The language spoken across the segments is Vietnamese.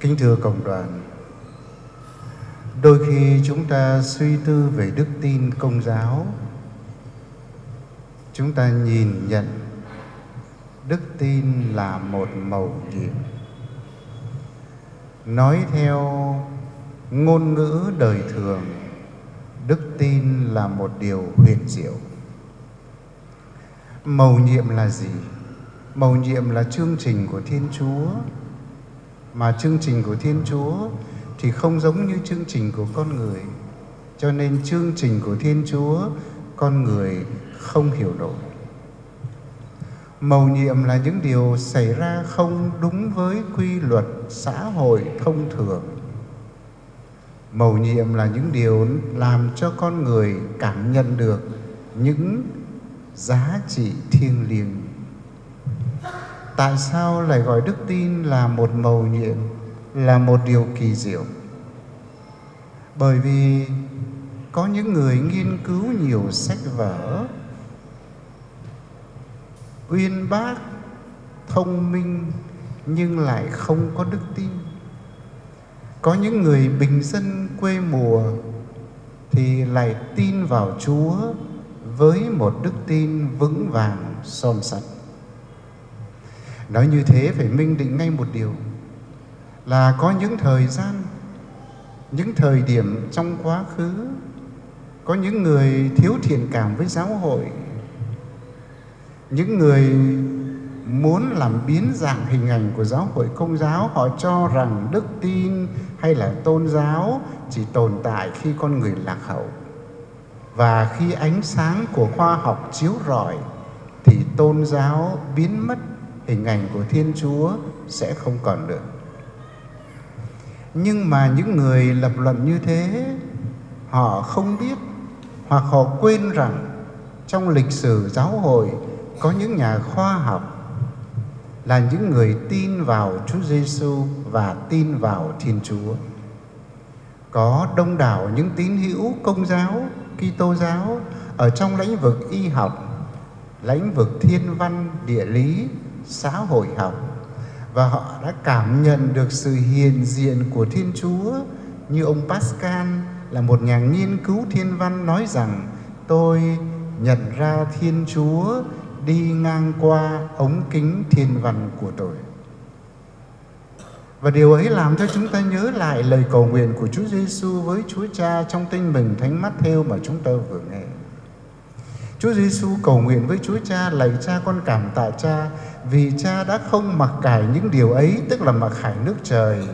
Kính thưa cộng đoàn, đôi khi chúng ta suy tư về đức tin công giáo, chúng ta nhìn nhận đức tin là một màu nhiệm. Nói theo ngôn ngữ đời thường, đức tin là một điều huyền diệu. Mầu nhiệm là gì? Mầu nhiệm là chương trình của Thiên Chúa mà chương trình của Thiên Chúa thì không giống như chương trình của con người. Cho nên chương trình của Thiên Chúa, con người không hiểu nổi. Mầu nhiệm là những điều xảy ra không đúng với quy luật xã hội thông thường. Mầu nhiệm là những điều làm cho con người cảm nhận được những giá trị thiêng liêng tại sao lại gọi đức tin là một mầu nhiệm, là một điều kỳ diệu? Bởi vì có những người nghiên cứu nhiều sách vở. Uyên bác thông minh nhưng lại không có đức tin. Có những người bình dân quê mùa thì lại tin vào chúa với một đức tin vững vàng, son sắt nói như thế phải minh định ngay một điều, là có những thời gian, những thời điểm trong quá khứ, có những người thiếu thiện cảm với giáo hội, những người muốn làm biến dạng hình ảnh của giáo hội công giáo, họ cho rằng đức tin hay là tôn giáo chỉ tồn tại khi con người lạc hậu. Và khi ánh sáng của khoa học chiếu rọi, thì tôn giáo biến mất hình ảnh của Thiên Chúa sẽ không còn nữa. Nhưng mà những người lập luận như thế họ không biết hoặc họ quên rằng trong lịch sử giáo hội có những nhà khoa học là những người tin vào Chúa Giêsu và tin vào Thiên Chúa. Có đông đảo những tín hữu công giáo, Kitô giáo ở trong lĩnh vực y học, lĩnh vực thiên văn, địa lý, xã hội học và họ đã cảm nhận được sự hiện diện của Thiên Chúa như ông Pascal là một nhà nghiên cứu thiên văn nói rằng, tôi nhận ra Thiên Chúa đi ngang qua ống kính thiên văn của tôi. Và điều ấy làm cho chúng ta nhớ lại lời cầu nguyện của Chúa Giêsu với Chúa Cha trong tinh mừng Thánh Matthew mà chúng ta vừa nghe. Chúa Giêsu cầu nguyện với Chúa Cha, lạy Cha, con cảm tạ Cha vì Cha đã không mặc cải những điều ấy tức là mặc khải nước trời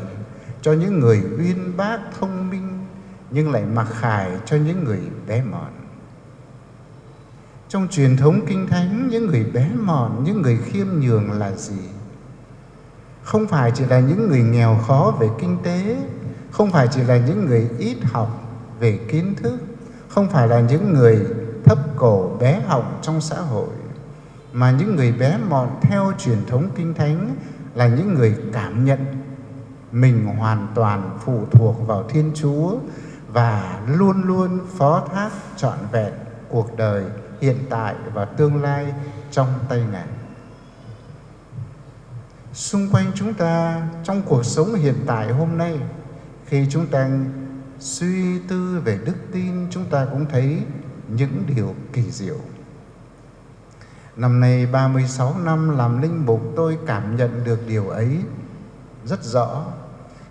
cho những người uyên bác thông minh nhưng lại mặc khải cho những người bé mọn. Trong truyền thống kinh thánh những người bé mọn, những người khiêm nhường là gì? Không phải chỉ là những người nghèo khó về kinh tế, không phải chỉ là những người ít học về kiến thức, không phải là những người thấp cổ bé họng trong xã hội mà những người bé mọn theo truyền thống kinh thánh là những người cảm nhận mình hoàn toàn phụ thuộc vào Thiên Chúa và luôn luôn phó thác trọn vẹn cuộc đời hiện tại và tương lai trong tay Ngài. Xung quanh chúng ta trong cuộc sống hiện tại hôm nay, khi chúng ta suy tư về đức tin, chúng ta cũng thấy những điều kỳ diệu. Năm nay 36 năm làm linh mục tôi cảm nhận được điều ấy rất rõ.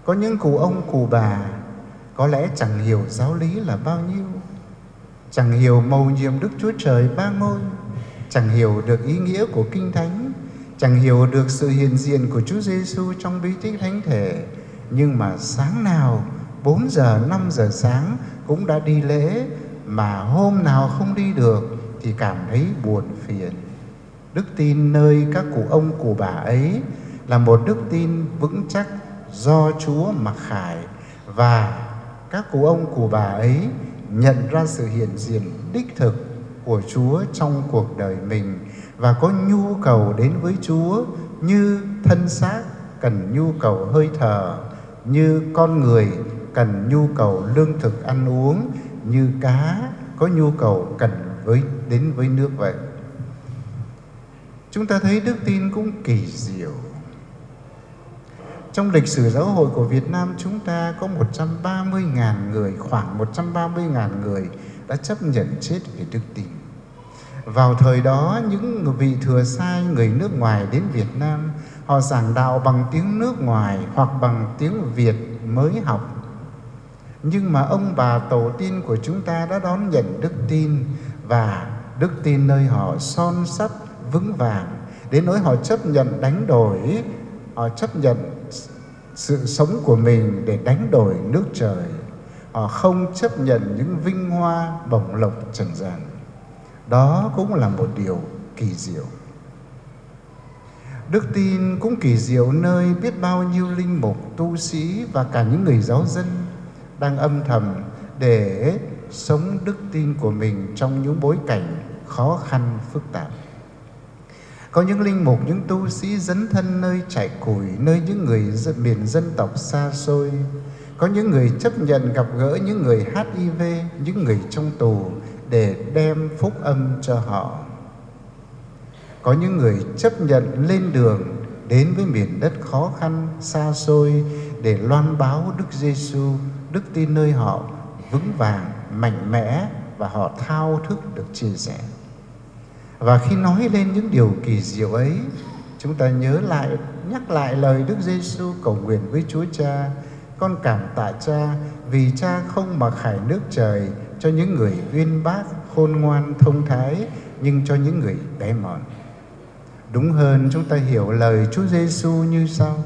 Có những cụ ông cụ bà có lẽ chẳng hiểu giáo lý là bao nhiêu, chẳng hiểu mầu nhiệm Đức Chúa Trời ba ngôi, chẳng hiểu được ý nghĩa của Kinh Thánh, chẳng hiểu được sự hiện diện của Chúa Giêsu trong bí tích thánh thể, nhưng mà sáng nào 4 giờ 5 giờ sáng cũng đã đi lễ. Mà hôm nào không đi được thì cảm thấy buồn phiền đức tin nơi các cụ ông cụ bà ấy là một đức tin vững chắc do chúa mặc khải. Và các cụ ông cụ bà ấy nhận ra sự hiện diện đích thực của chúa trong cuộc đời mình và có nhu cầu đến với chúa như thân xác cần nhu cầu hơi thở, như con người cần nhu cầu lương thực ăn uống, như cá có nhu cầu cần với, đến với nước vậy chúng ta thấy đức tin cũng kỳ diệu Trong lịch sử giáo hội của Việt Nam chúng ta có 130.000 người, khoảng 130.000 người đã chấp nhận chết vì đức tin. Vào thời đó, những vị thừa sai người nước ngoài đến Việt Nam, họ giảng đạo bằng tiếng nước ngoài hoặc bằng tiếng Việt mới học. Nhưng mà ông bà tổ tiên của chúng ta đã đón nhận đức tin và đức tin nơi họ son sắt vững vàng. Đến nỗi họ chấp nhận đánh đổi, họ chấp nhận sự sống của mình để đánh đổi nước trời. Họ không chấp nhận những vinh hoa bổng lộc trần gian. Đó cũng là một điều kỳ diệu. Đức tin cũng kỳ diệu nơi biết bao nhiêu linh mục, tu sĩ và cả những người giáo dân đang âm thầm để sống đức tin của mình trong những bối cảnh khó khăn, phức tạp có những linh mục những tu sĩ dấn thân nơi trại củi nơi những người dân, miền dân tộc xa xôi có những người chấp nhận gặp gỡ những người hiv những người trong tù để đem phúc âm cho họ có những người chấp nhận lên đường đến với miền đất khó khăn xa xôi để loan báo Đức Giêsu, đức tin nơi họ vững vàng, mạnh mẽ và họ thao thức được chia sẻ. Và khi nói lên những điều kỳ diệu ấy, chúng ta nhớ lại, nhắc lại lời Đức Giêsu cầu nguyện với Chúa Cha, con cảm tạ Cha vì Cha không mặc khải nước trời cho những người uyên bác, khôn ngoan, thông thái, nhưng cho những người bé mọn. Đúng hơn chúng ta hiểu lời Chúa Giêsu như sau: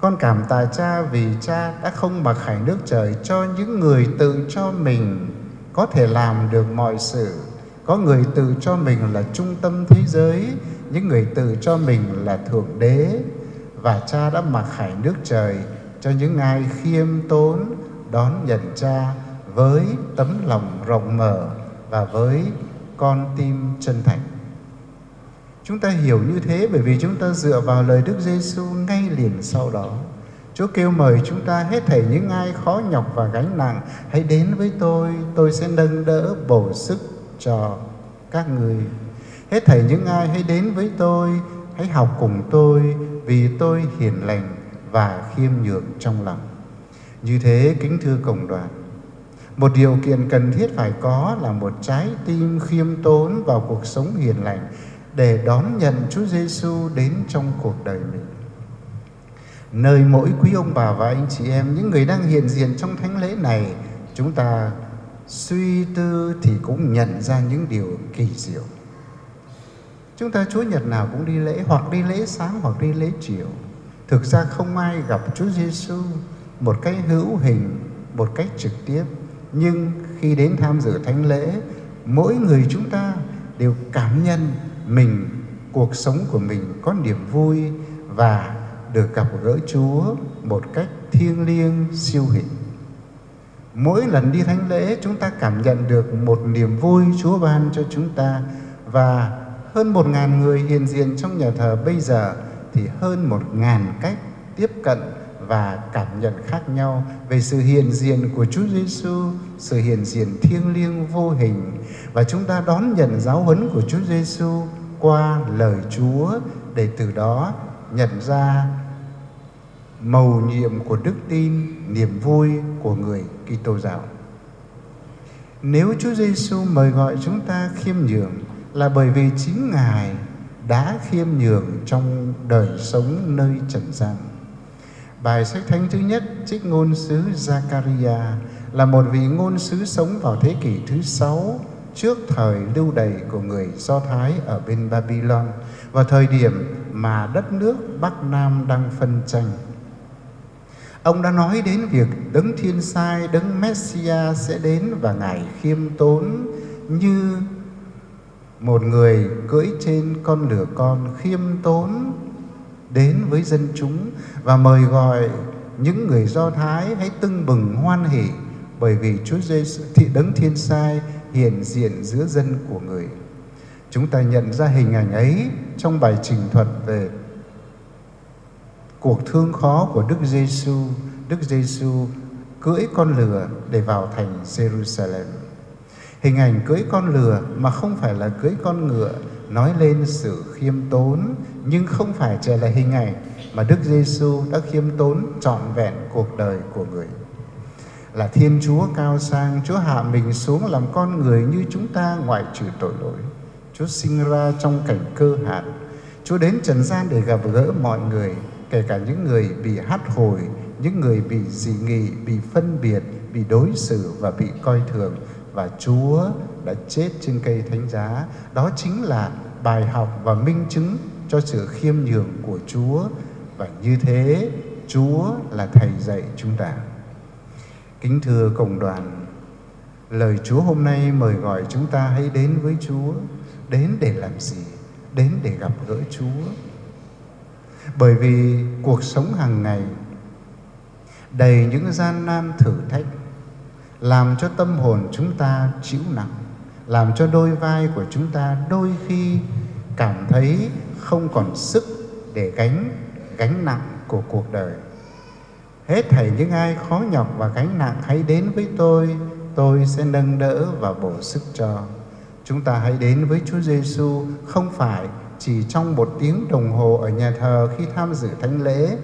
Con cảm tạ Cha vì Cha đã không mặc khải nước trời cho những người tự cho mình có thể làm được mọi sự có người tự cho mình là trung tâm thế giới, những người tự cho mình là thượng đế. Và cha đã mặc khải nước trời cho những ai khiêm tốn, đón nhận cha với tấm lòng rộng mở và với con tim chân thành. Chúng ta hiểu như thế bởi vì chúng ta dựa vào lời Đức Giêsu ngay liền sau đó. Chúa kêu mời chúng ta hết thảy những ai khó nhọc và gánh nặng, hãy đến với tôi tôi sẽ nâng đỡ bổ sức cho các người hết thảy những ai hãy đến với tôi hãy học cùng tôi vì tôi hiền lành và khiêm nhường trong lòng như thế kính thưa cộng đoàn một điều kiện cần thiết phải có là một trái tim khiêm tốn vào cuộc sống hiền lành để đón nhận Chúa Giêsu đến trong cuộc đời mình. Nơi mỗi quý ông bà và anh chị em, những người đang hiện diện trong thánh lễ này, chúng ta suy tư thì cũng nhận ra những điều kỳ diệu. Chúng ta chúa nhật nào cũng đi lễ, hoặc đi lễ sáng, hoặc đi lễ chiều. Thực ra không ai gặp chúa giêsu một cách hữu hình, một cách trực tiếp. Nhưng khi đến tham dự thánh lễ, mỗi người chúng ta đều cảm nhận mình, cuộc sống của mình có niềm vui và được gặp gỡ chúa một cách thiêng liêng, siêu hình. Mỗi lần đi thánh lễ chúng ta cảm nhận được một niềm vui Chúa ban cho chúng ta. Và hơn một ngàn người hiện diện trong nhà thờ bây giờ thì hơn một ngàn cách tiếp cận và cảm nhận khác nhau về sự hiện diện của Chúa Giêsu, sự hiện diện thiêng liêng vô hình. Và chúng ta đón nhận giáo huấn của Chúa Giêsu qua lời Chúa để từ đó nhận ra mầu nhiệm của đức tin, niềm vui của người Kitô giáo. Nếu Chúa Giêsu mời gọi chúng ta khiêm nhường là bởi vì chính Ngài đã khiêm nhường trong đời sống nơi trần gian. Bài sách thánh thứ nhất trích ngôn sứ Zakaria là một vị ngôn sứ sống vào thế kỷ thứ sáu trước thời lưu đày của người Do Thái ở bên Babylon vào thời điểm mà đất nước Bắc Nam đang phân tranh. Ông đã nói đến việc đấng thiên sai, đấng Messia sẽ đến và Ngài khiêm tốn như một người cưỡi trên con lửa con khiêm tốn đến với dân chúng và mời gọi những người Do Thái hãy tưng bừng hoan hỷ bởi vì Chúa Giêsu thị đấng thiên sai hiện diện giữa dân của người. Chúng ta nhận ra hình ảnh ấy trong bài trình thuật về cuộc thương khó của Đức Giêsu, Đức Giêsu cưỡi con lừa để vào thành Jerusalem. Hình ảnh cưỡi con lừa mà không phải là cưỡi con ngựa nói lên sự khiêm tốn nhưng không phải chỉ là hình ảnh mà Đức Giêsu đã khiêm tốn trọn vẹn cuộc đời của người. Là Thiên Chúa cao sang, Chúa hạ mình xuống làm con người như chúng ta ngoại trừ tội lỗi. Chúa sinh ra trong cảnh cơ hạn. Chúa đến trần gian để gặp gỡ mọi người, kể cả những người bị hắt hồi, những người bị dị nghị, bị phân biệt, bị đối xử và bị coi thường. Và Chúa đã chết trên cây thánh giá. Đó chính là bài học và minh chứng cho sự khiêm nhường của Chúa và như thế Chúa là thầy dạy chúng ta. Kính thưa cộng đoàn, lời Chúa hôm nay mời gọi chúng ta hãy đến với Chúa, đến để làm gì? Đến để gặp gỡ Chúa. Bởi vì cuộc sống hàng ngày đầy những gian nan thử thách làm cho tâm hồn chúng ta chịu nặng, làm cho đôi vai của chúng ta đôi khi cảm thấy không còn sức để gánh gánh nặng của cuộc đời. Hết thảy những ai khó nhọc và gánh nặng hãy đến với tôi, tôi sẽ nâng đỡ và bổ sức cho. Chúng ta hãy đến với Chúa Giêsu không phải chỉ trong một tiếng đồng hồ ở nhà thờ khi tham dự thánh lễ,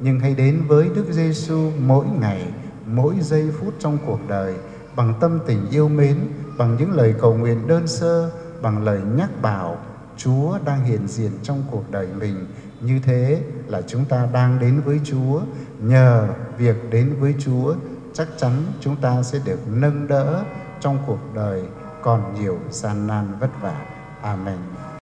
nhưng hãy đến với Đức Giêsu mỗi ngày, mỗi giây phút trong cuộc đời bằng tâm tình yêu mến, bằng những lời cầu nguyện đơn sơ, bằng lời nhắc bảo Chúa đang hiện diện trong cuộc đời mình. Như thế là chúng ta đang đến với Chúa. Nhờ việc đến với Chúa, chắc chắn chúng ta sẽ được nâng đỡ trong cuộc đời còn nhiều gian nan vất vả. Amen.